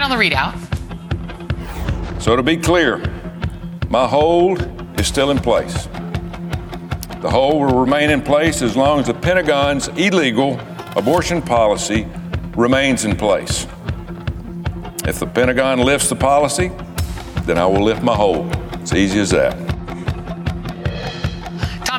On the ReidOut. So, to be clear, my hold is still in place. The hold will remain in place as long as the Pentagon's illegal abortion policy remains in place. If the Pentagon lifts the policy, then I will lift my hold. It's easy as that.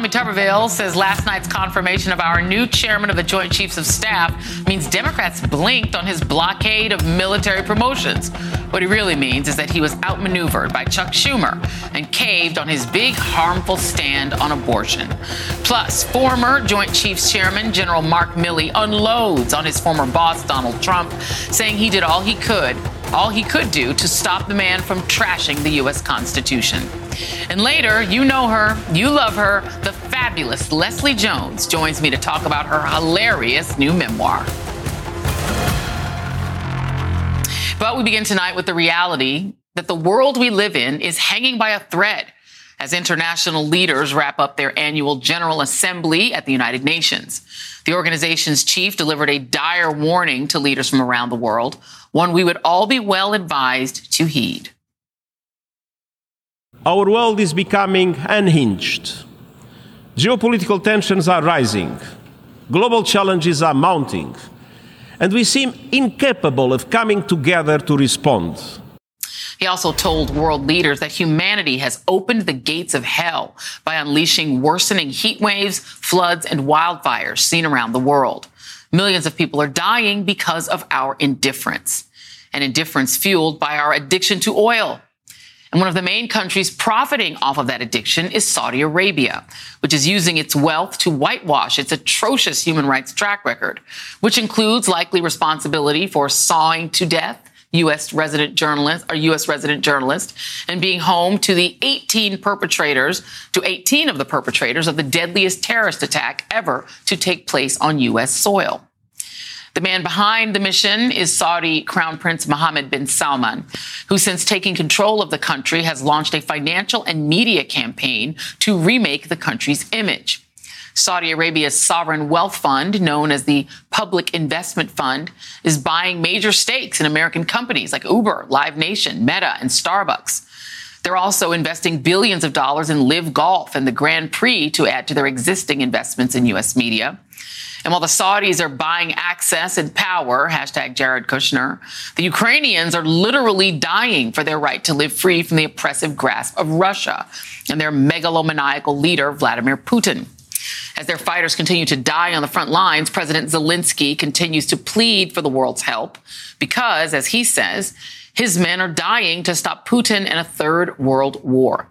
Tommy Tuberville says last night's confirmation of our new chairman of the Joint Chiefs of Staff means Democrats blinked on his blockade of military promotions. What he really means is that he was outmaneuvered by Chuck Schumer and caved on his big, harmful stand on abortion. Plus, former Joint Chiefs Chairman General Mark Milley unloads on his former boss, Donald Trump, saying he did all he could all he could do to stop the man from trashing the U.S. Constitution. And later, you know her, you love her, the fabulous Leslie Jones joins me to talk about her hilarious new memoir. But we begin tonight with the reality that the world we live in is hanging by a thread as international leaders wrap up their annual General Assembly at the United Nations. The organization's chief delivered a dire warning to leaders from around the world, one we would all be well advised to heed. Our world is becoming unhinged. Geopolitical tensions are rising. Global challenges are mounting. And we seem incapable of coming together to respond. He also told world leaders that humanity has opened the gates of hell by unleashing worsening heat waves, floods, and wildfires seen around the world. Millions of people are dying because of our indifference, and indifference fueled by our addiction to oil. And one of the main countries profiting off of that addiction is Saudi Arabia, which is using its wealth to whitewash its atrocious human rights track record, which includes likely responsibility for sawing to death U.S. resident journalist or U.S. resident journalist and being home to the 18 perpetrators, to 18 of the perpetrators of the deadliest terrorist attack ever to take place on U.S. soil. The man behind the mission is Saudi Crown Prince Mohammed bin Salman, who since taking control of the country has launched a financial and media campaign to remake the country's image. Saudi Arabia's sovereign wealth fund, known as the Public Investment Fund, is buying major stakes in American companies like Uber, Live Nation, Meta, and Starbucks. They're also investing billions of dollars in LIV Golf and the Grand Prix to add to their existing investments in U.S. media. And while the Saudis are buying access and power, hashtag Jared Kushner, the Ukrainians are literally dying for their right to live free from the oppressive grasp of Russia and their megalomaniacal leader, Vladimir Putin. As their fighters continue to die on the front lines, President Zelensky continues to plead for the world's help because, as he says, his men are dying to stop Putin and a third world war.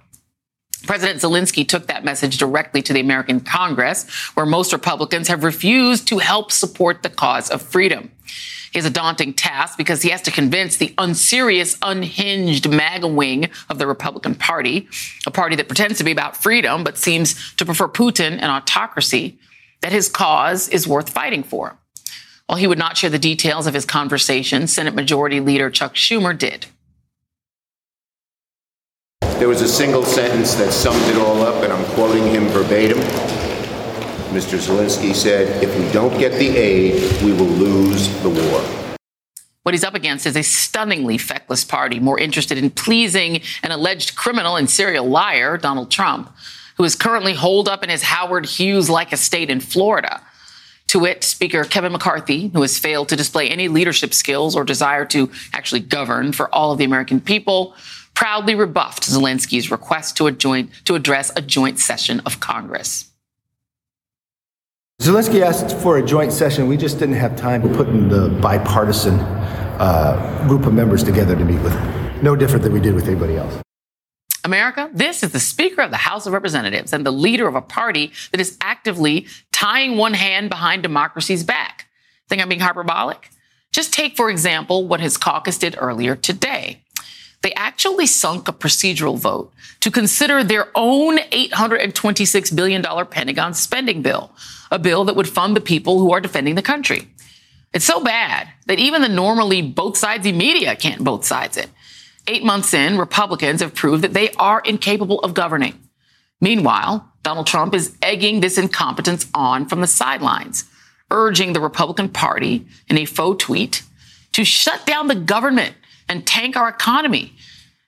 President Zelensky took that message directly to the American Congress, where most Republicans have refused to help support the cause of freedom. He has a daunting task because he has to convince the unserious, unhinged MAGA wing of the Republican Party, a party that pretends to be about freedom but seems to prefer Putin and autocracy, that his cause is worth fighting for. While he would not share the details of his conversation, Senate Majority Leader Chuck Schumer did. There was a single sentence that summed it all up, and I'm quoting him verbatim. Mr. Zelensky said, if we don't get the aid, we will lose the war. What he's up against is a stunningly feckless party more interested in pleasing an alleged criminal and serial liar, Donald Trump, who is currently holed up in his Howard Hughes like estate in Florida. To wit, Speaker Kevin McCarthy, who has failed to display any leadership skills or desire to actually govern for all of the American people, proudly rebuffed Zelensky's request to, joint, to address a joint session of Congress. Zelensky asked for a joint session. We just didn't have time to putting the bipartisan uh, group of members together to meet with him. No different than we did with anybody else. America, this is the Speaker of the House of Representatives and the leader of a party that is actively tying one hand behind democracy's back. Think I'm being hyperbolic? Just take, for example, what his caucus did earlier today. They actually sunk a procedural vote to consider their own $826 billion Pentagon spending bill, a bill that would fund the people who are defending the country. It's so bad that even the normally both sidesy media can't both sides it. Eight months in, Republicans have proved that they are incapable of governing. Meanwhile, Donald Trump is egging this incompetence on from the sidelines urging the Republican Party in a faux tweet to shut down the government and tank our economy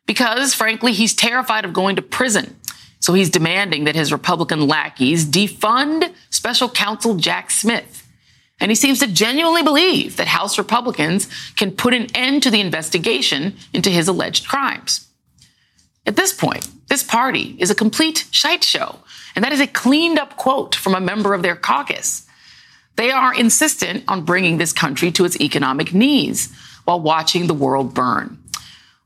because, frankly, he's terrified of going to prison. So he's demanding that his Republican lackeys defund special counsel Jack Smith. And he seems to genuinely believe that House Republicans can put an end to the investigation into his alleged crimes. At this point, this party is a complete shite show. And that is a cleaned up quote from a member of their caucus. They are insistent on bringing this country to its economic knees while watching the world burn.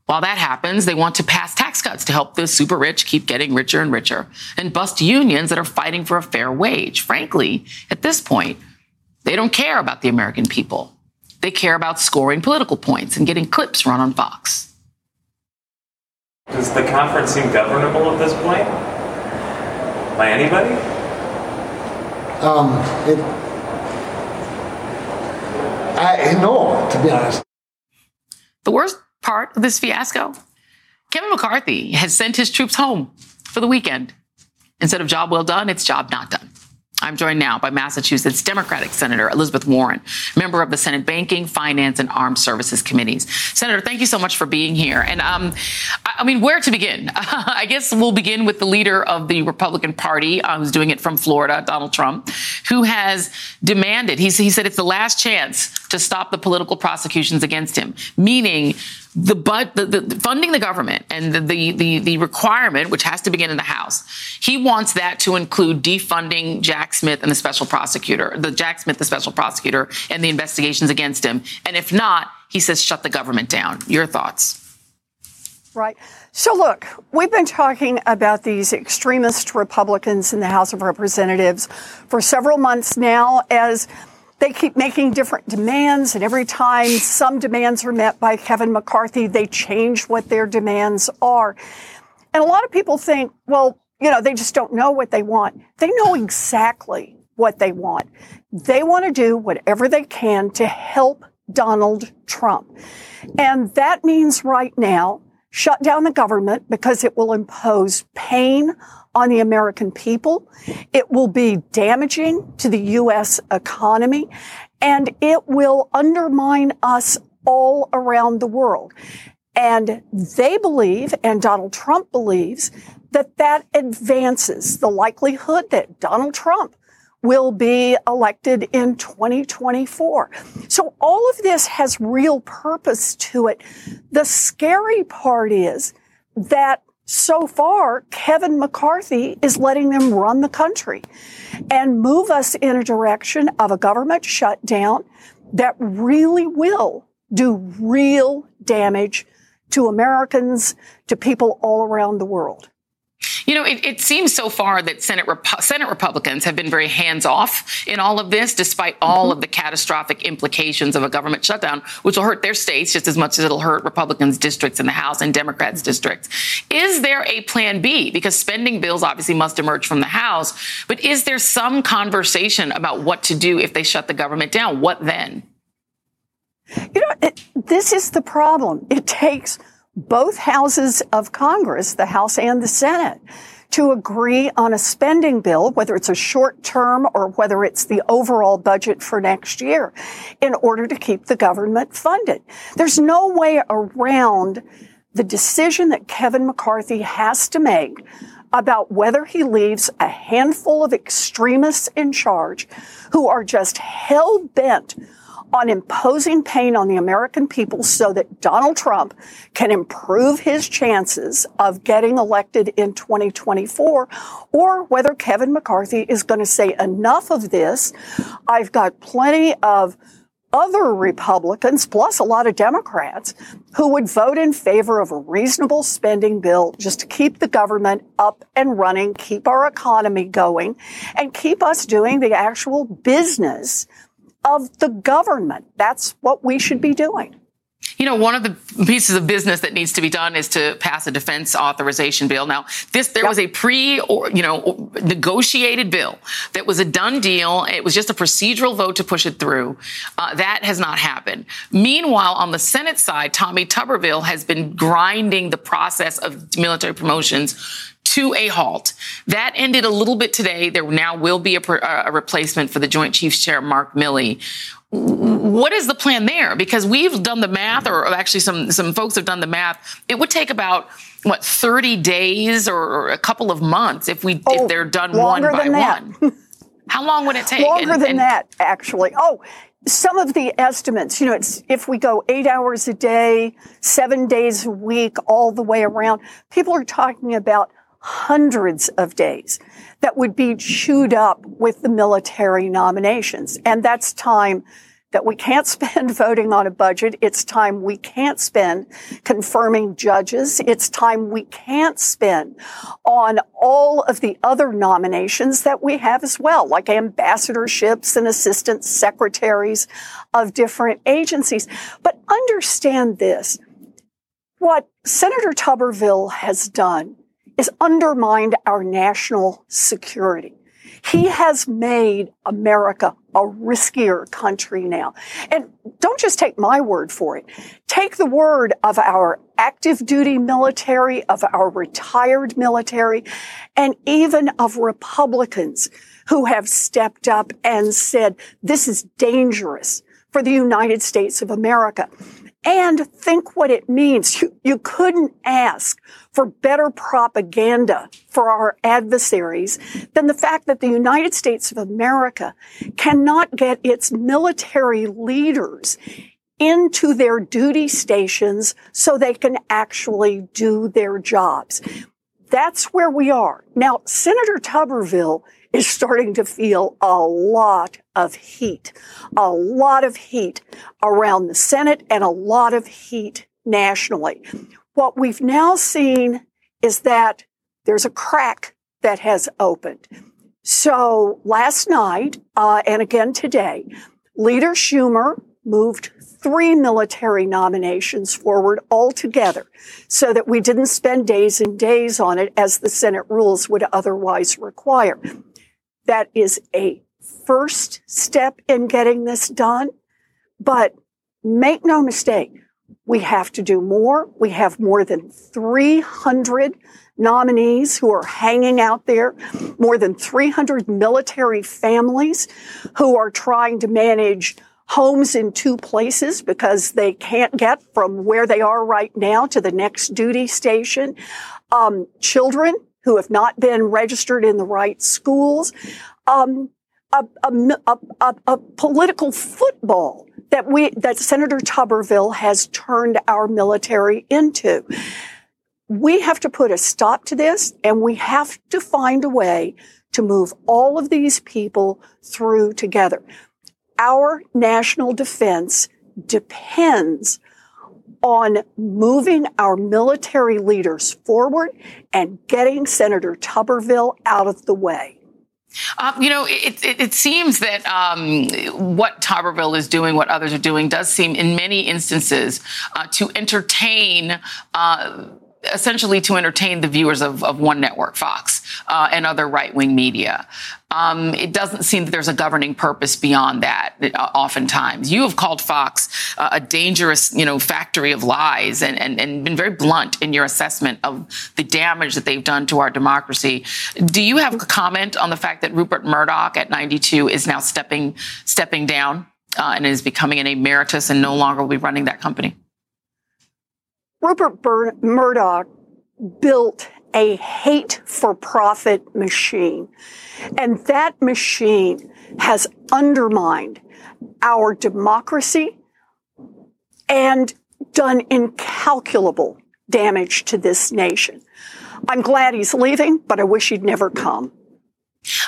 While that happens, they want to pass tax cuts to help the super rich keep getting richer and richer and bust unions that are fighting for a fair wage. Frankly, at this point, they don't care about the American people. They care about scoring political points and getting clips run on Fox. Does the conference seem governable at this point? By anybody? Um, it, I no, to be honest. The worst part of this fiasco Kevin McCarthy has sent his troops home for the weekend. Instead of job well done, it's job not done. I'm joined now by Massachusetts Democratic Senator Elizabeth Warren, member of the Senate Banking, Finance, and Armed Services Committees. Senator, thank you so much for being here. And um, I mean, where to begin? I guess we'll begin with the leader of the Republican Party, uh, who's doing it from Florida, Donald Trump, who has demanded, he said it's the last chance to stop the political prosecutions against him, meaning the, but, the, the, funding the government and the, the, the, the requirement, which has to begin in the House, he wants that to include defunding Jack Smith and the special prosecutor, the Jack Smith, the special prosecutor, and the investigations against him. And if not, he says shut the government down. Your thoughts? Right. So, look, we've been talking about these extremist Republicans in the House of Representatives for several months now as they keep making different demands, and every time some demands are met by Kevin McCarthy, they change what their demands are. And a lot of people think, well, you know, they just don't know what they want. They know exactly what they want. They want to do whatever they can to help Donald Trump. And that means right now, shut down the government because it will impose pain on the American people. It will be damaging to the U.S. economy and it will undermine us all around the world. And they believe, and Donald Trump believes, that that advances the likelihood that Donald Trump will be elected in 2024. So all of this has real purpose to it. The scary part is that so far, Kevin McCarthy is letting them run the country and move us in a direction of a government shutdown that really will do real damage to Americans, to people all around the world. You know, it, it, seems so far that Senate Senate Republicans have been very hands off in all of this, despite all mm-hmm. of the catastrophic implications of a government shutdown, which will hurt their states just as much as it'll hurt Republicans' districts in the House and Democrats' districts. Is there a plan B? Because spending bills obviously must emerge from the House, but is there some conversation about what to do if they shut the government down? What then? You know, it, this is the problem. It takes both houses of Congress, the House and the Senate, to agree on a spending bill, whether it's a short term or whether it's the overall budget for next year, in order to keep the government funded. There's no way around the decision that Kevin McCarthy has to make about whether he leaves a handful of extremists in charge who are just hell bent on imposing pain on the American people so that Donald Trump can improve his chances of getting elected in 2024, or whether Kevin McCarthy is going to say enough of this. I've got plenty of other Republicans, plus a lot of Democrats, who would vote in favor of a reasonable spending bill just to keep the government up and running, keep our economy going, and keep us doing the actual business of the government. That's what we should be doing. You know, one of the pieces of business that needs to be done is to pass a defense authorization bill. Now, this there yep. was a pre or you know negotiated bill that was a done deal. It was just a procedural vote to push it through. Uh, that has not happened. Meanwhile, on the Senate side, Tommy Tuberville has been grinding the process of military promotions to a halt. That ended a little bit today. There now will be a, uh, a replacement for the Joint Chiefs Chair, Mark Milley what is the plan there? Because we've done the math, or actually some some folks have done the math. It would take about what 30 days or, or a couple of months if we oh, if they're done one by one. How long would it take? Longer and, than and, that, actually. Oh, some of the estimates, you know, it's if we go eight hours a day, seven days a week, all the way around, people are talking about hundreds of days that would be chewed up with the military nominations. And that's time that we can't spend voting on a budget. It's time we can't spend confirming judges. It's time we can't spend on all of the other nominations that we have as well, like ambassadorships and assistant secretaries of different agencies. But understand this. What Senator Tuberville has done is undermined our national security. He has made America a riskier country now. And don't just take my word for it. Take the word of our active duty military, of our retired military, and even of Republicans who have stepped up and said, this is dangerous for the United States of America and think what it means. You, you couldn't ask for better propaganda for our adversaries than the fact that the United States of America cannot get its military leaders into their duty stations so they can actually do their jobs. That's where we are. Now, Senator Tuberville is starting to feel a lot of heat, a lot of heat around the Senate and a lot of heat nationally. What we've now seen is that there's a crack that has opened. So last night, uh, and again today, Leader Schumer moved three military nominations forward altogether so that we didn't spend days and days on it as the Senate rules would otherwise require. That is a first step in getting this done. But make no mistake, we have to do more. We have more than 300 nominees who are hanging out there, more than 300 military families who are trying to manage homes in two places because they can't get from where they are right now to the next duty station. Um, children who have not been registered in the right schools, um, a, a, a, a, political football that we that Senator Tuberville has turned our military into. We have to put a stop to this, and we have to find a way to move all of these people through together. Our national defense depends on moving our military leaders forward and getting Senator Tuberville out of the way. Um, you know, it, it, it seems that um, what Tuberville is doing, what others are doing, does seem in many instances uh, to entertain. Uh, essentially to entertain the viewers of, of one network, Fox, uh, and other right wing media. Um, it doesn't seem that there's a governing purpose beyond that. Uh, oftentimes, you have called Fox uh, a dangerous, you know, factory of lies, and, and and been very blunt in your assessment of the damage that they've done to our democracy. Do you have a comment on the fact that Rupert Murdoch at 92 is now stepping stepping down uh, and is becoming an emeritus and no longer will be running that company? Rupert Bur- Murdoch built a hate for profit machine. And that machine has undermined our democracy and done incalculable damage to this nation. I'm glad he's leaving, but I wish he'd never come.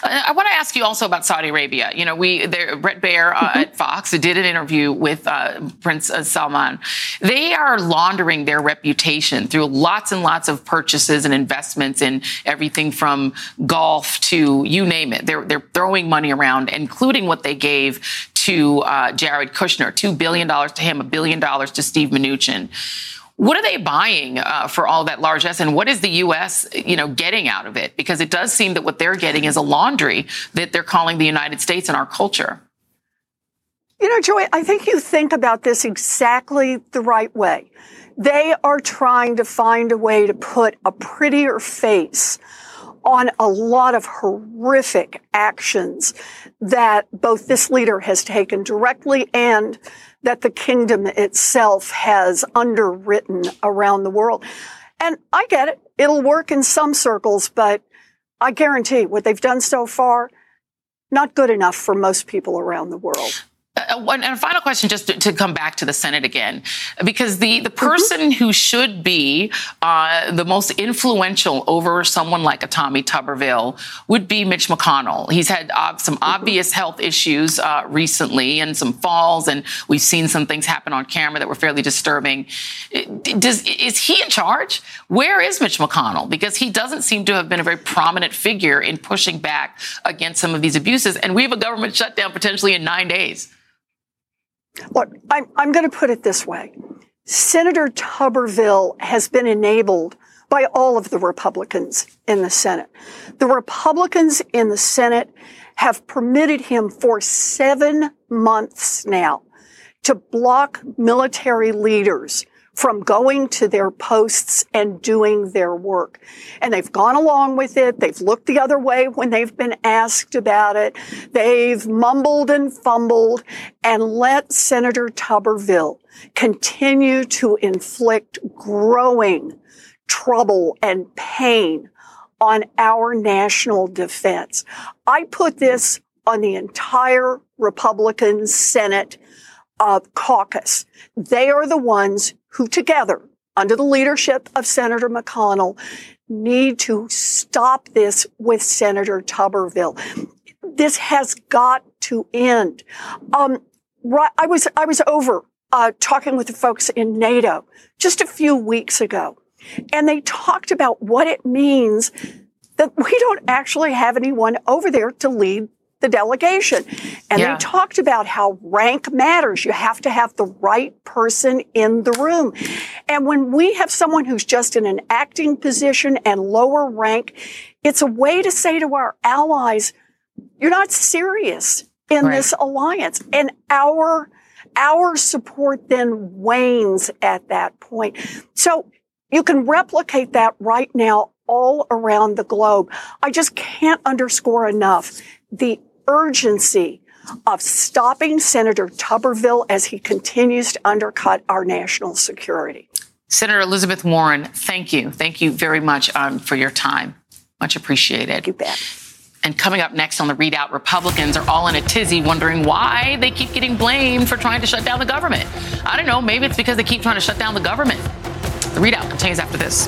I want to ask you also about Saudi Arabia. You know, we there, Bret Baier uh, mm-hmm. at Fox did an interview with uh, Prince uh, Salman. They are laundering their reputation through lots and lots of purchases and investments in everything from golf to you name it. They're they're throwing money around, including what they gave to uh, Jared Kushner, $2 billion to him, a billion dollars to Steve Mnuchin. What are they buying uh, for all that largesse, and what is the U.S. you know getting out of it? Because it does seem that what they're getting is a laundry that they're calling the United States and our culture. You know, Joy, I think you think about this exactly the right way. They are trying to find a way to put a prettier face on a lot of horrific actions that both this leader has taken directly and that the kingdom itself has underwritten around the world. And I get it. It'll work in some circles, but I guarantee what they've done so far, not good enough for most people around the world. Uh, one, and a final question, just to, to, come back to the Senate again, because the the person mm-hmm. who should be uh, the most influential over someone like a Tommy Tuberville would be Mitch McConnell. He's had uh, some obvious health issues uh, recently and some falls, and we've seen some things happen on camera that were fairly disturbing. Does is he in charge? Where is Mitch McConnell? Because he doesn't seem to have been a very prominent figure in pushing back against some of these abuses, and we have a government shutdown potentially in nine days. Look, I'm, I'm going to put it this way. Senator Tuberville has been enabled by all of the Republicans in the Senate. The Republicans in the Senate have permitted him for seven months now to block military leaders from going to their posts and doing their work. And they've gone along with it. They've looked the other way when they've been asked about it. They've mumbled and fumbled and let Senator Tuberville continue to inflict growing trouble and pain on our national defense. I put this on the entire Republican Senate uh, caucus. They are the ones who together, under the leadership of Senator McConnell, need to stop this with Senator Tuberville. This has got to end. Um, right, I was I was over uh, talking with the folks in NATO just a few weeks ago, and they talked about what it means that we don't actually have anyone over there to lead the delegation. And yeah. they talked about how rank matters. You have to have the right person in the room. And when we have someone who's just in an acting position and lower rank, it's a way to say to our allies, you're not serious in right. this alliance. And our, our support then wanes at that point. So you can replicate that right now all around the globe. I just can't underscore enough the urgency of stopping Senator Tuberville as he continues to undercut our national security. Senator Elizabeth Warren, thank you. Thank you very much um, for your time. Much appreciated. You bet. And coming up next on the ReidOut, Republicans are all in a tizzy wondering why they keep getting blamed for trying to shut down the government. I don't know. Maybe it's because they keep trying to shut down the government. The ReidOut continues after this.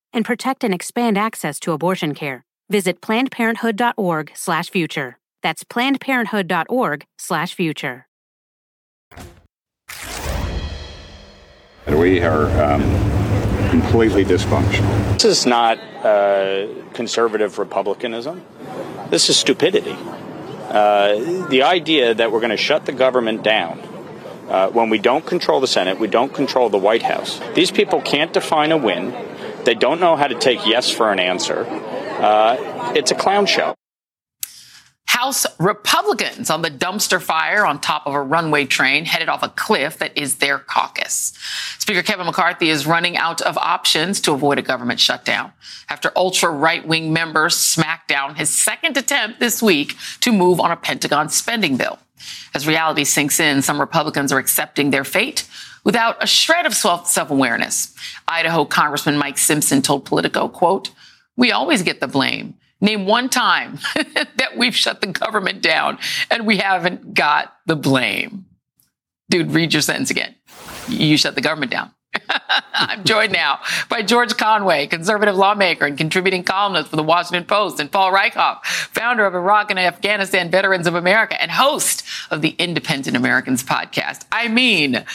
and protect and expand access to abortion care. Visit plannedparenthood.org/future. That's plannedparenthood.org/future. We are um, completely dysfunctional. This is not uh, conservative republicanism. This is stupidity. Uh, the idea that we're going to shut the government down uh, when we don't control the Senate, we don't control the White House. These people can't define a win. They don't know how to take yes for an answer. Uh, it's a clown show. House Republicans on the dumpster fire on top of a runway train headed off a cliff that is their caucus. Speaker Kevin McCarthy is running out of options to avoid a government shutdown after ultra right wing members smacked down his second attempt this week to move on a Pentagon spending bill. As reality sinks in, some Republicans are accepting their fate without a shred of self awareness. Idaho Congressman Mike Simpson told Politico, quote, we always get the blame. Name one time that we've shut the government down and we haven't got the blame. Dude, read your sentence again. You shut the government down. I'm joined now by George Conway, conservative lawmaker and contributing columnist for the Washington Post, and Paul Rieckhoff, founder of Iraq and Afghanistan Veterans of America and host of the Independent Americans podcast. I mean,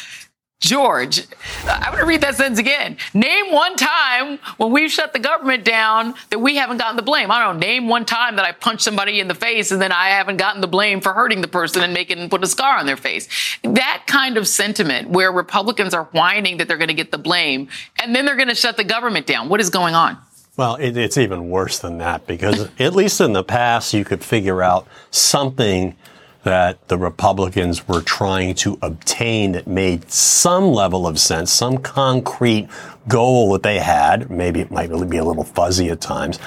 George, I'm going to read that sentence again. Name one time when we've shut the government down that we haven't gotten the blame. I don't know. Name one time that I punched somebody in the face and then I haven't gotten the blame for hurting the person and making put a scar on their face. That kind of sentiment where Republicans are whining that they're going to get the blame and then they're going to shut the government down. What is going on? Well, it, it's even worse than that because at least in the past you could figure out something that the Republicans were trying to obtain that made some level of sense, some concrete goal that they had. Maybe it might be a little fuzzy at times.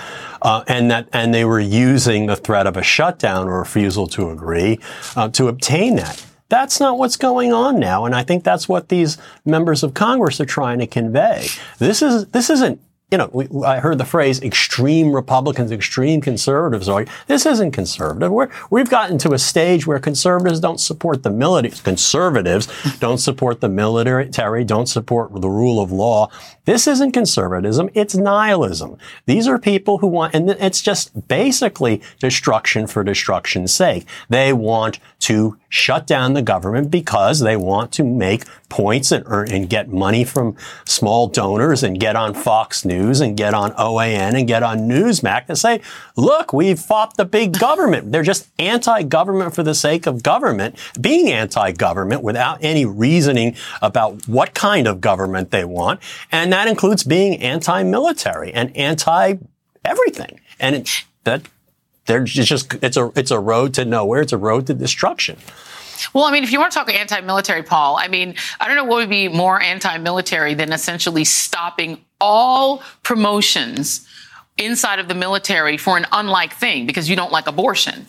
Uh, and that, and they were using the threat of a shutdown or refusal to agree uh, to obtain that. That's not what's going on now, and I think that's what these members of Congress are trying to convey. This is this isn't you know, we, I heard the phrase extreme Republicans, extreme conservatives. Like This isn't conservative. We're, we've gotten to a stage where conservatives don't support the military. Conservatives don't support the military, don't support the rule of law. This isn't conservatism. It's nihilism. These are people who want, and it's just basically destruction for destruction's sake. They want to shut down the government because they want to make points and earn and get money from small donors and get on Fox News and get on OAN and get on Newsmax and say, look, we've fought the big government. They're just anti-government for the sake of government, being anti-government without any reasoning about what kind of government they want. And that includes being anti-military and anti-everything. And it, that there's just it's a it's a road to nowhere. It's a road to destruction. Well, I mean, if you want to talk anti-military, Paul, I mean, I don't know what would be more anti-military than essentially stopping all promotions inside of the military for an unlike thing because you don't like abortion.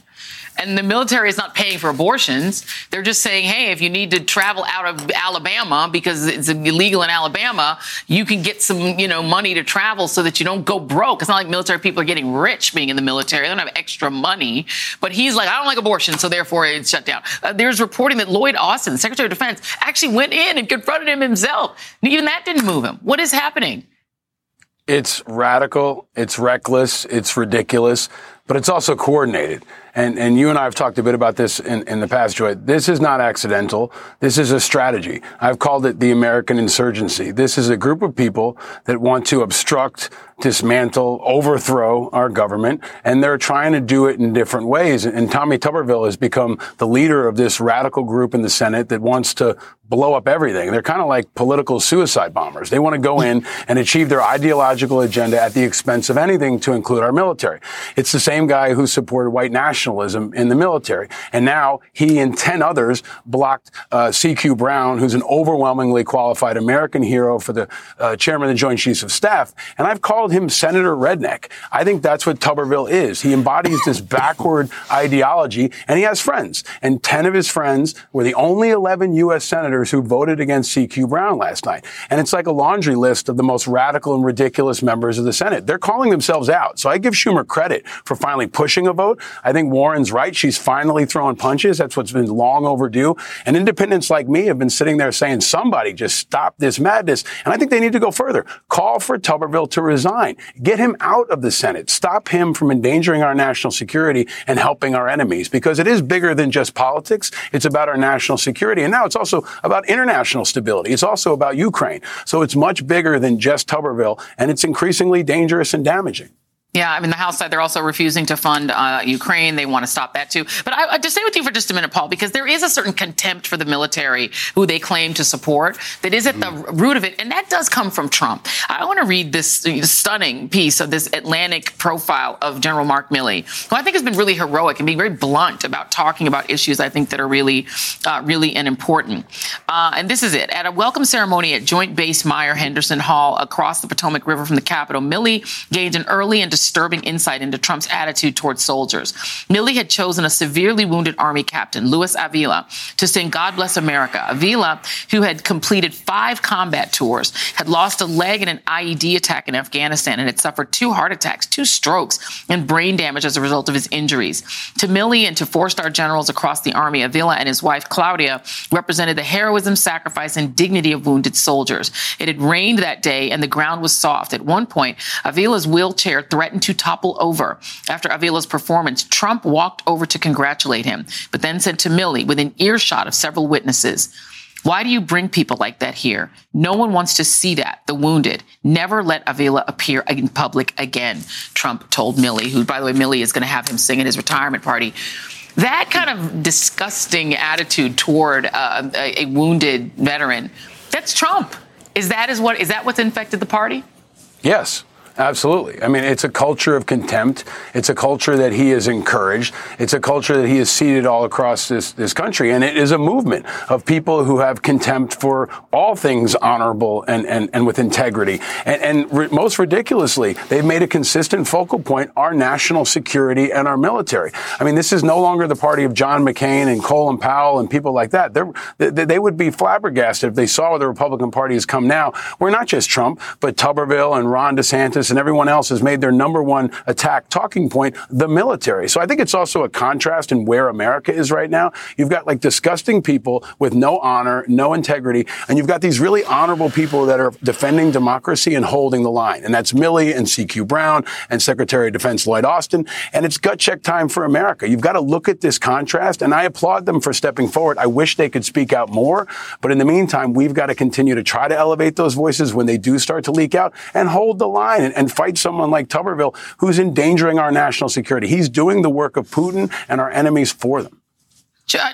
And the military is not paying for abortions. They're just saying, hey, if you need to travel out of Alabama because it's illegal in Alabama, you can get some, you know, money to travel so that you don't go broke. It's not like military people are getting rich being in the military. They don't have extra money. But he's like, I don't like abortion, so therefore it's shut down. Uh, there's reporting that Lloyd Austin, Secretary of Defense, actually went in and confronted him himself. And even that didn't move him. What is happening? It's radical. It's reckless. It's ridiculous but it's also coordinated. And, and you and I have talked a bit about this in, in the past, Joy. This is not accidental. This is a strategy. I've called it the American insurgency. This is a group of people that want to obstruct, dismantle, overthrow our government, and they're trying to do it in different ways. And Tommy Tuberville has become the leader of this radical group in the Senate that wants to blow up everything. They're kind of like political suicide bombers. They want to go in and achieve their ideological agenda at the expense of anything to include our military. It's the same guy who supported white nationalism in the military. And now he and 10 others blocked uh, CQ Brown, who's an overwhelmingly qualified American hero for the uh, chairman of the Joint Chiefs of Staff. And I've called him Senator Redneck. I think that's what Tuberville is. He embodies this backward ideology and he has friends. And 10 of his friends were the only 11 U.S. senators senators who voted against CQ Brown last night. And it's like a laundry list of the most radical and ridiculous members of the Senate. They're calling themselves out. So I give Schumer credit for finally pushing a vote. I think Warren's right. She's finally throwing punches. That's what's been long overdue. And independents like me have been sitting there saying, somebody just stop this madness. And I think they need to go further. Call for Tuberville to resign. Get him out of the Senate. Stop him from endangering our national security and helping our enemies because it is bigger than just politics. It's about our national security. And now it's also about international stability. It's also about Ukraine. So it's much bigger than just Tuberville, and it's increasingly dangerous and damaging. Yeah, I mean, the House side, they're also refusing to fund uh, Ukraine. They want to stop that too. But I, I just stay with you for just a minute, Paul, because there is a certain contempt for the military who they claim to support that is at the root of it. And that does come from Trump. I want to read this stunning piece of this Atlantic profile of General Mark Milley, who I think has been really heroic and being very blunt about talking about issues I think that are really, uh, really and important. Uh, and this is it. At a welcome ceremony at Joint Base Myer Henderson Hall across the Potomac River from the Capitol, Milley gained an early and disturbing insight into Trump's attitude towards soldiers. Milley had chosen a severely wounded Army captain, Luis Avila, to sing God Bless America. Avila, who had completed five combat tours, had lost a leg in an IED attack in Afghanistan and had suffered two heart attacks, two strokes, and brain damage as a result of his injuries. To Milley and to four-star generals across the Army, Avila and his wife, Claudia, represented the heroism, sacrifice, and dignity of wounded soldiers. It had rained that day and the ground was soft. At one point, Avila's wheelchair threatened threatened to topple over. After Avila's performance, Trump walked over to congratulate him, but then said to Milley, within earshot of several witnesses, why do you bring people like that here? No one wants to see that, the wounded. Never let Avila appear in public again, Trump told Milley, who, by the way, Milley is going to have him sing at his retirement party. That kind of disgusting attitude toward uh, a, a wounded veteran, that's Trump. Is that is what is that what's infected the party? Yes. Absolutely. I mean, it's a culture of contempt. It's a culture that he has encouraged. It's a culture that he has seeded all across this, this country. And it is a movement of people who have contempt for all things honorable and, and, and with integrity. And, and re- most ridiculously, they've made a consistent focal point our national security and our military. I mean, this is no longer the party of John McCain and Colin Powell and people like that. They, they would be flabbergasted if they saw where the Republican Party has come now. We're not just Trump, but Tuberville and Ron DeSantis and everyone else has made their number one attack talking point the military. So I think it's also a contrast in where America is right now. You've got like disgusting people with no honor, no integrity, and you've got these really honorable people that are defending democracy and holding the line. And that's Milley and CQ Brown and Secretary of Defense Lloyd Austin. And it's gut check time for America. You've got to look at this contrast, and I applaud them for stepping forward. I wish they could speak out more, but in the meantime, we've got to continue to try to elevate those voices when they do start to leak out and hold the line and, and fight someone like Tuberville who's endangering our national security. He's doing the work of Putin and our enemies for them.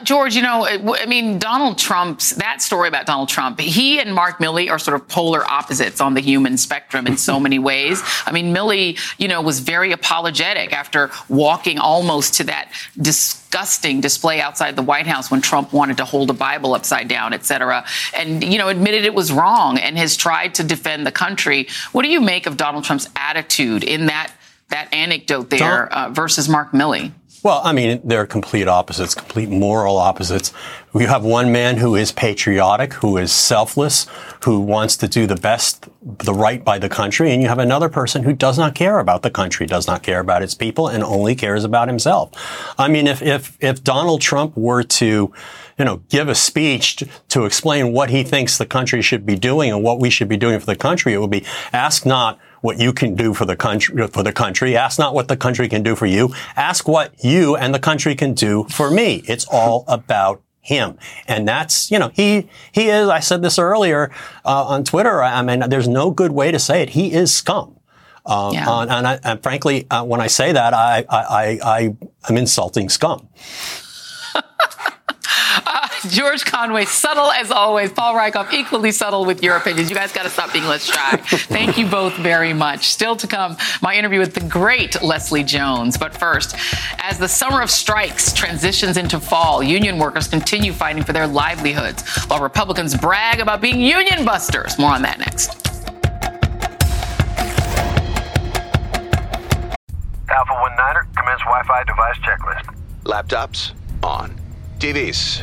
George, you know, I mean, Donald Trump's that story about Donald Trump, he and Mark Milley are sort of polar opposites on the human spectrum in so many ways. I mean, Milley, you know, was very apologetic after walking almost to that disgusting display outside the White House when Trump wanted to hold a Bible upside down, et cetera, and, you know, admitted it was wrong and has tried to defend the country. What do you make of Donald Trump's attitude in that, that anecdote there uh, versus Mark Milley? Well, I mean, they're complete opposites, complete moral opposites. We have one man who is patriotic, who is selfless, who wants to do the best, the right by the country. And you have another person who does not care about the country, does not care about its people, and only cares about himself. I mean, if, if, if Donald Trump were to, you know, give a speech to, to explain what he thinks the country should be doing and what we should be doing for the country, it would be ask not what you can do for the country, for the country. Ask not what the country can do for you. Ask what you and the country can do for me. It's all about him. And that's, you know, he, he is, I said this earlier, uh, on Twitter. I mean, there's no good way to say it. He is scum. Um, yeah. uh, and, I, and, frankly, uh, when I say that, I, I, I, I am insulting scum. George Conway, subtle as always. Paul Rieckhoff, equally subtle with your opinions. You guys got to stop being less shy. Thank you both very much. Still to come, my interview with the great Leslie Jones. But first, as the summer of strikes transitions into fall, union workers continue fighting for their livelihoods, while Republicans brag about being union busters. More on that next. Alpha 1 Niner, commence Wi Fi device checklist. Laptops on. TVs,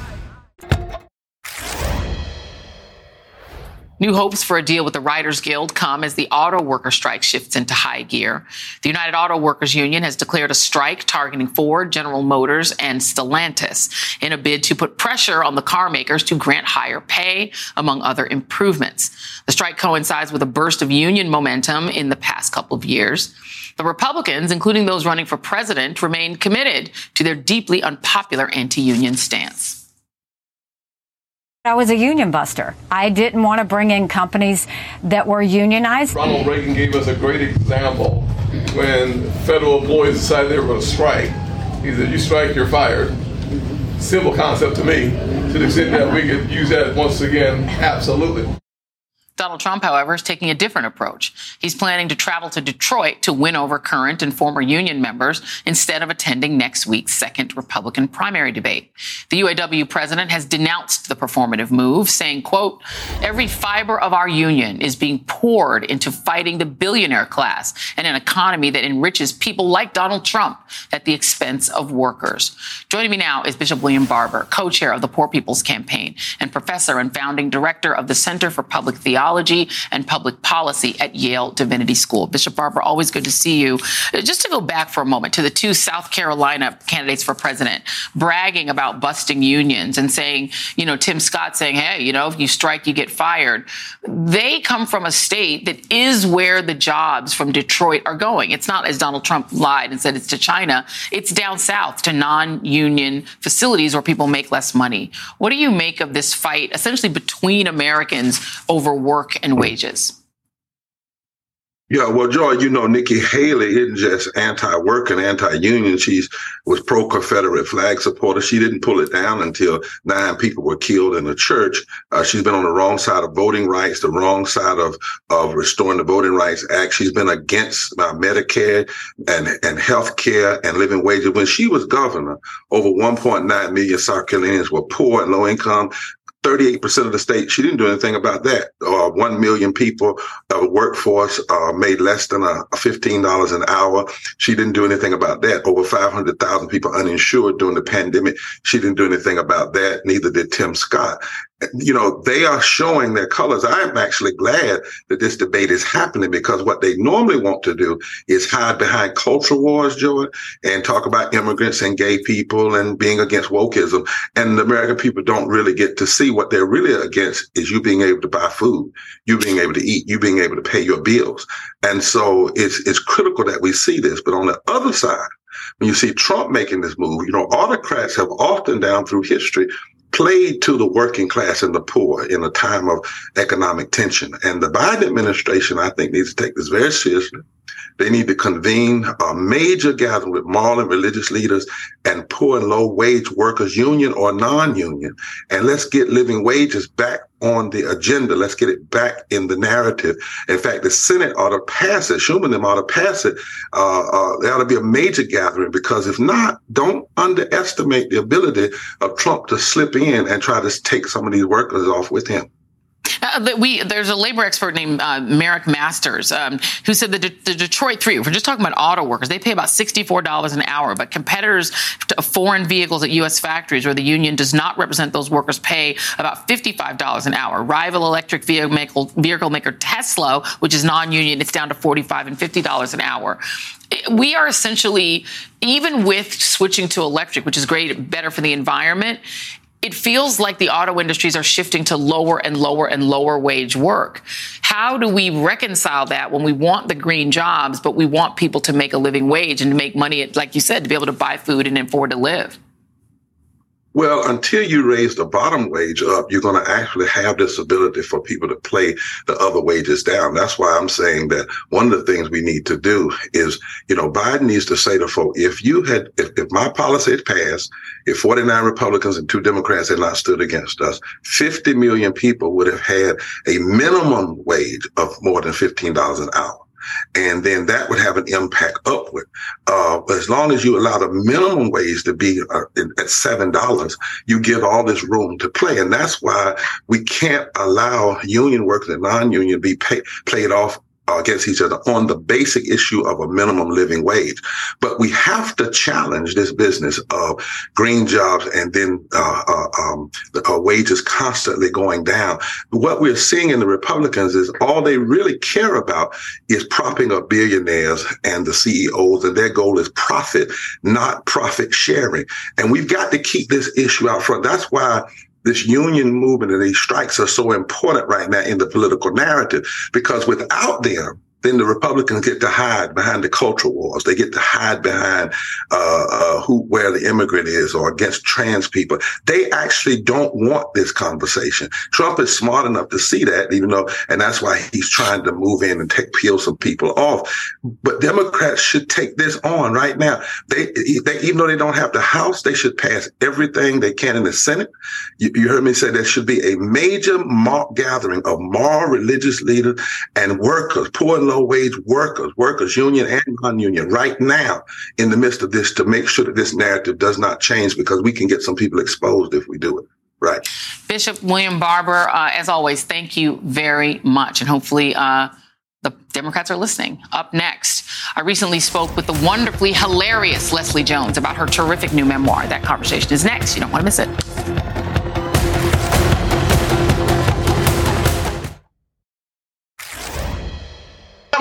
New hopes for a deal with the Writers Guild come as the auto worker strike shifts into high gear. The United Auto Workers Union has declared a strike targeting Ford, General Motors, and Stellantis in a bid to put pressure on the car makers to grant higher pay, among other improvements. The strike coincides with a burst of union momentum in the past couple of years. The Republicans, including those running for president, remain committed to their deeply unpopular anti-union stance. I was a union buster. I didn't want to bring in companies that were unionized. Ronald Reagan gave us a great example when federal employees decided they were going to strike. He said, You strike, you're fired. Simple concept to me. To the extent that we could use that once again, absolutely. Donald Trump, however, is taking a different approach. He's planning to travel to Detroit to win over current and former union members instead of attending next week's second Republican primary debate. The UAW president has denounced the performative move, saying, quote, every fiber of our union is being poured into fighting the billionaire class and an economy that enriches people like Donald Trump at the expense of workers. Joining me now is Bishop William Barber, co-chair of the Poor People's Campaign and professor and founding director of the Center for Public Theology and Public Policy at Yale Divinity School. Bishop Barber, always good to see you. Uh, just to go back for a moment to the two South Carolina candidates for president bragging about busting unions and saying, you know, Tim Scott saying, hey, you know, if you strike, you get fired. They come from a state that is where the jobs from Detroit are going. It's not as Donald Trump lied and said it's to China. It's down south to non-union facilities where people make less money. What do you make of this fight essentially between Americans over work work and wages? Yeah, well, Joy, you know, Nikki Haley isn't just anti-work and anti-union. She was pro-Confederate flag supporter. She didn't pull it down until nine people were killed in a church. Uh, she's been on the wrong side of voting rights, the wrong side of of restoring the Voting Rights Act. She's been against uh, Medicare and and health care and living wages. When she was governor, over 1.9 million South Carolinians were poor and low income. 38% of the state, she didn't do anything about that. Uh, 1 million people, of uh, workforce, uh, made less than a $15 an hour. She didn't do anything about that. Over 500,000 people uninsured during the pandemic. She didn't do anything about that. Neither did Tim Scott you know, they are showing their colors. I'm actually glad that this debate is happening because what they normally want to do is hide behind cultural wars, Joy, and talk about immigrants and gay people and being against wokeism. And the American people don't really get to see what they're really against is you being able to buy food, you being able to eat, you being able to pay your bills. And so it's, it's critical that we see this. But on the other side, when you see Trump making this move, you know, autocrats have often down through history played to the working class and the poor in a time of economic tension. And the Biden administration, I think, needs to take this very seriously. They need to convene a major gathering with moral and religious leaders and poor and low wage workers, union or non-union. And let's get living wages back on the agenda. Let's get it back in the narrative. In fact, the Senate ought to pass it. Schumer them ought to pass it. Uh, uh, there ought to be a major gathering because if not, don't underestimate the ability of Trump to slip in and try to take some of these workers off with him. Uh, we there's a labor expert named uh, Marick Masters um, who said that the Detroit Three. If we're just talking about auto workers, they pay about sixty four dollars an hour, but competitors to foreign vehicles at U.S. factories where the union does not represent those workers pay about fifty five dollars an hour. Rival electric vehicle vehicle maker Tesla, which is non union, it's down to forty five and fifty dollars an hour we are essentially, even with switching to electric, which is great, better for the environment, it feels like the auto industries are shifting to lower and lower and lower wage work. How do we reconcile that when we want the green jobs, but we want people to make a living wage and to make money, like you said, to be able to buy food and afford to live? Well, until you raise the bottom wage up, you're going to actually have this ability for people to play the other wages down. That's why I'm saying that one of the things we need to do is, you know, Biden needs to say to folks, if you had, if, if my policy had passed, if 49 Republicans and two Democrats had not stood against us, 50 million people would have had a minimum wage of more than $15 an hour and then that would have an impact upward. Uh, as long as you allow the minimum wage to be uh, at seven dollars, you give all this room to play, and that's why we can't allow union workers and non-union be pay, played off against each other on the basic issue of a minimum living wage. But we have to challenge this business of green jobs and then uh, uh, um, the uh, wages constantly going down. What we're seeing in the Republicans is all they really care about is propping up billionaires and the CEOs, and their goal is profit, not profit sharing. And we've got to keep this issue out front. That's why this union movement and these strikes are so important right now in the political narrative because without them, then the Republicans get to hide behind the cultural wars. They get to hide behind uh, uh, who, where the immigrant is, or against trans people. They actually don't want this conversation. Trump is smart enough to see that, even though, and that's why he's trying to move in and take peel some people off. But Democrats should take this on right now. They, they even though they don't have the House, they should pass everything they can in the Senate. You, you heard me say there should be a major mock gathering of moral religious leaders and workers, poor and low wage workers, workers union and non-union right now in the midst of this to make sure that this narrative does not change because we can get some people exposed if we do it. Right. Bishop William Barber, uh, as always, thank you very much. And hopefully, uh, the Democrats are listening. Up next, I recently spoke with the wonderfully hilarious Leslie Jones about her terrific new memoir. That conversation is next. You don't want to miss it.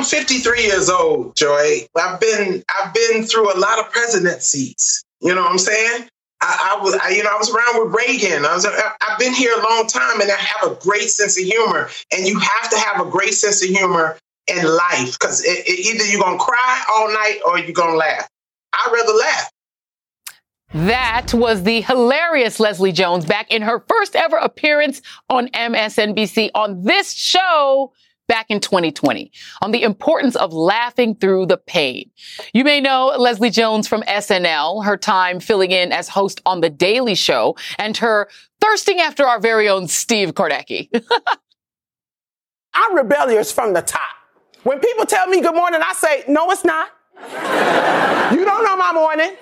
I'm 53 years old, Joy. I've been I've been through a lot of presidencies. You know what I'm saying? I, I was, I, you know, I was around with Reagan. I was, I've been here a long time, and I have a great sense of humor. And you have to have a great sense of humor in life because either you're gonna cry all night or you're gonna laugh. I'd rather laugh. That was the hilarious Leslie Jones back in her first ever appearance on MSNBC on this show back in 2020 on the importance of laughing through the pain. You may know Leslie Jones from SNL, her time filling in as host on The Daily Show, and her thirsting after our very own Steve Kornacki. I'm rebellious from the top. When people tell me good morning, I say, no, it's not. you don't know my morning.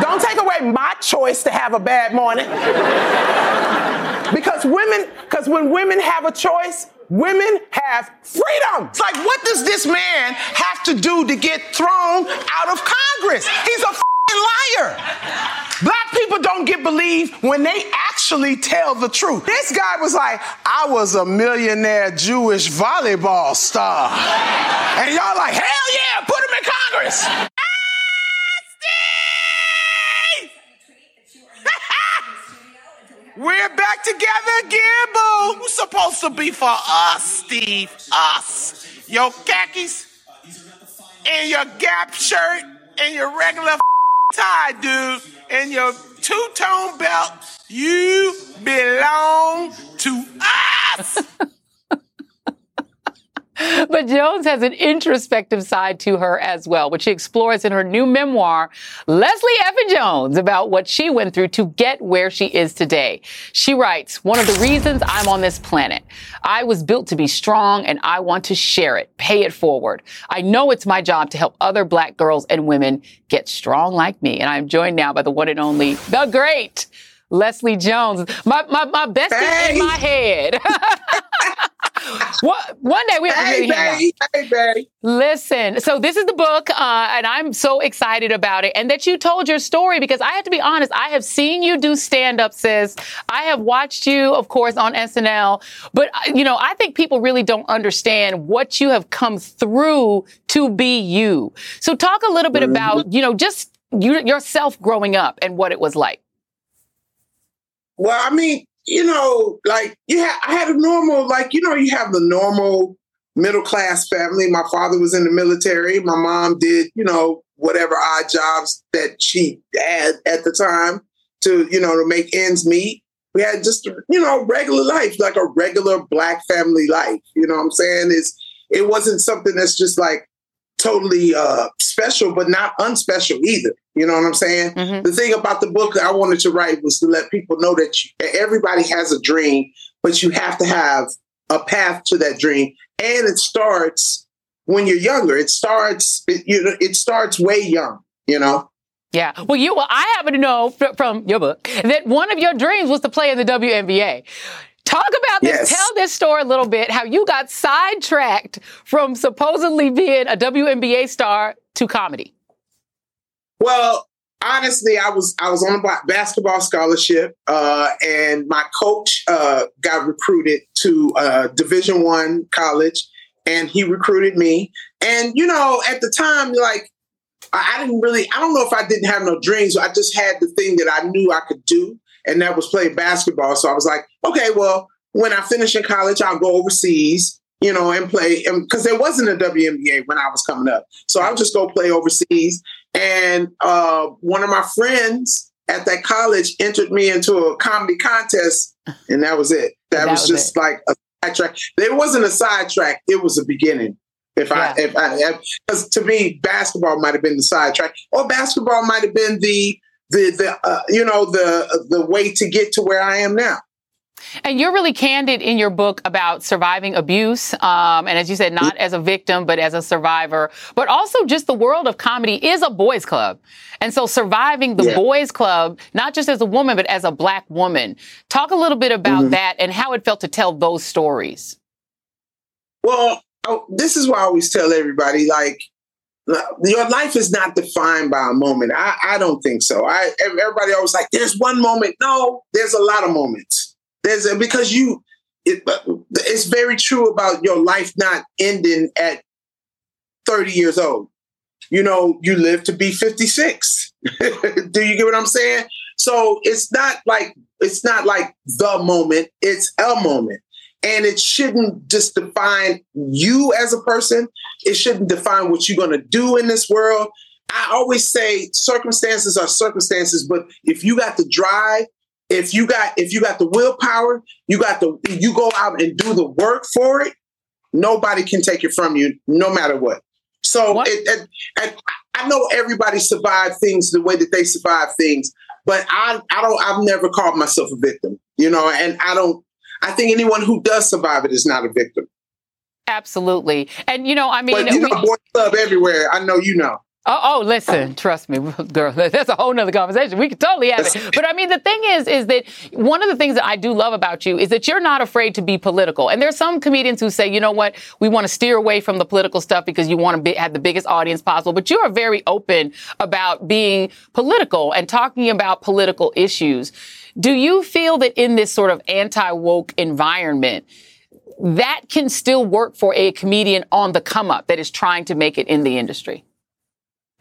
Don't take away my choice to have a bad morning. because women, because when women have a choice, Women have freedom. It's like, what does this man have to do to get thrown out of Congress? He's a liar. Black people don't get believed when they actually tell the truth. This guy was like, I was a millionaire Jewish volleyball star. And y'all like, hell yeah, put him in Congress. We're back together again, boo. Who's supposed to be for us, Steve? Us. Your khakis and your Gap shirt and your regular tie, dude, and your two-tone belt. You belong to us. but Jones has an introspective side to her as well, which she explores in her new memoir, Leslie Effin Jones, about what she went through to get where she is today. She writes, one of the reasons I'm on this planet, I was built to be strong and I want to share it, pay it forward. I know it's my job to help other black girls and women get strong like me. And I'm joined now by the one and only, the great Leslie Jones, my, my, my bestie hey. in my head. one day we have hey, to really Hey, baby. Listen, so this is the book, uh, and I'm so excited about it. And that you told your story because I have to be honest, I have seen you do stand up, sis. I have watched you, of course, on SNL. But, uh, you know, I think people really don't understand what you have come through to be you. So talk a little bit mm-hmm. about, you know, just you, yourself growing up and what it was like. Well, I mean, you know, like had, I had a normal, like you know, you have the normal middle class family. My father was in the military. My mom did, you know, whatever odd jobs that she had at the time. to, you know, to make ends meet. We had just, you know, regular life, like a regular black family life. You know what I'm saying? It's, it wasn't something that's just like totally uh, special, but not unspecial either. You know what I'm saying? Mm-hmm. The thing about the book I wanted to write was to let people know that you, everybody has a dream, but you have to have a path to that dream, and it starts when you're younger. It starts, it, you know, it starts way young. You know. Yeah. Well, you. Well, I happen to know from your book that one of your dreams was to play in the WNBA. Talk about this. Yes. Tell this story a little bit. How you got sidetracked from supposedly being a WNBA star to comedy. Well, honestly, I was I was on a basketball scholarship, uh, and my coach uh, got recruited to a Division One college, and he recruited me. And you know, at the time, like I didn't really, I don't know if I didn't have no dreams. I just had the thing that I knew I could do, and that was play basketball. So I was like, okay, well, when I finish in college, I'll go overseas you know, and play because there wasn't a WNBA when I was coming up. So I would just go play overseas. And uh, one of my friends at that college entered me into a comedy contest, and that was it. That, that was, was, just it. like a sidetrack. There wasn't a sidetrack; it was a beginning. If yeah. I, if I, because to me, basketball might have been the sidetrack, or basketball might have been the the the uh, you know the the way to get to where I am now. And you're really candid in your book about surviving abuse. Um, and as you said, not as a victim, but as a survivor. But also just the world of comedy is a boys' club. And so surviving the yeah. boys' club, not just as a woman, but as a black woman. Talk a little bit about mm-hmm. that and how it felt to tell those stories. Well, this is why I always tell everybody like, your life is not defined by a moment. I, I don't think so. I everybody always like, there's one moment. No, there's a lot of moments there's a, because you, it, it's very true about your life not ending at 30 years old. You know, you live to be 56. Do you get what I'm saying? So it's not like it's not like the moment, it's a moment. And it shouldn't just define you as a person. It shouldn't define what you're going to do in this world. I always say circumstances are circumstances, but if you got the drive if you got if you got the willpower, you got the you go out and do the work for it. Nobody can take it from you, no matter what. So what? It, it, I know everybody survived things the way that they survive things, but I I don't I've never called myself a victim, you know, and I don't. I think anyone who does survive it is not a victim. Absolutely, and you know, I mean, but, you know, we, boys club everywhere. I know you know. Oh, oh, listen, trust me, girl, that's a whole nother conversation. We could totally have it. But I mean, the thing is, is that one of the things that I do love about you is that you're not afraid to be political. And there's some comedians who say, you know what, we want to steer away from the political stuff because you want to be, have the biggest audience possible. But you are very open about being political and talking about political issues. Do you feel that in this sort of anti-woke environment, that can still work for a comedian on the come up that is trying to make it in the industry?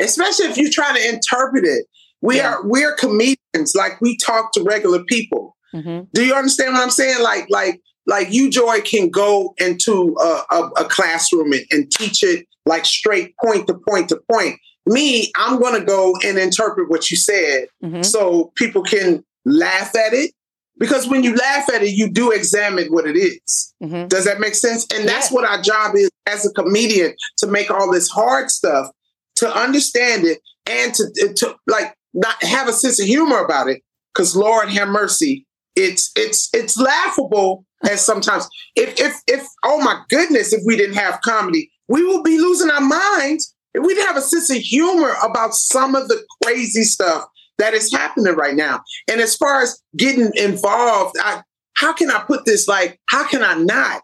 especially if you're trying to interpret it. We yeah. are we're comedians, like we talk to regular people. Mm-hmm. Do you understand what I'm saying? Like like like you, Joy, can go into a, a, a classroom and, and teach it like straight point to point to point. Me, I'm going to go and interpret what you said mm-hmm. so people can laugh at it. Because when you laugh at it, you do examine what it is. Mm-hmm. Does that make sense? And that's yeah. what our job is as a comedian to make all this hard stuff to understand it and to, to like not have a sense of humor about it. Because Lord have mercy, it's it's it's laughable as sometimes if if if oh my goodness, if we didn't have comedy, we would be losing our minds. If we didn't have a sense of humor about some of the crazy stuff that is happening right now. And as far as getting involved, I, how can I put this? Like, how can I not?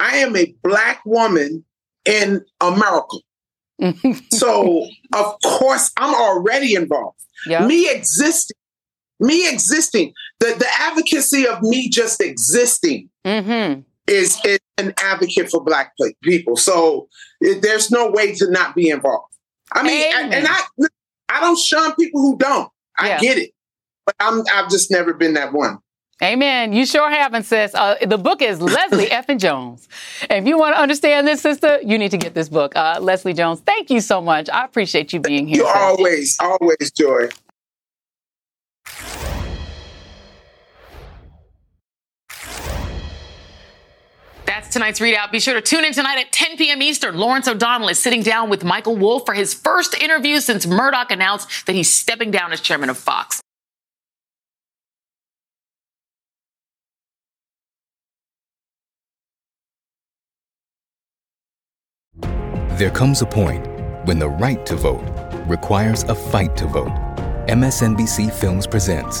I am a black woman in America. so of course I'm already involved. Yep. Me existing, me existing, the, the advocacy of me just existing mm-hmm. is, is, an advocate for black people. So it, there's no way to not be involved. I mean, and I I don't shun people who don't. I yeah. get it, but I'm I've just never been that one. Amen. You sure haven't, sis. Uh, the book is Leslie Effin Jones. And if you want to understand this, sister, you need to get this book. Uh, Leslie Jones, thank you so much. I appreciate you being here. You always, always, Joy. That's tonight's ReidOut. Be sure to tune in tonight at 10 p.m. Eastern. Lawrence O'Donnell is sitting down with Michael Wolff for his first interview since Murdoch announced that he's stepping down as chairman of Fox. There comes a point when the right to vote requires a fight to vote. MSNBC Films presents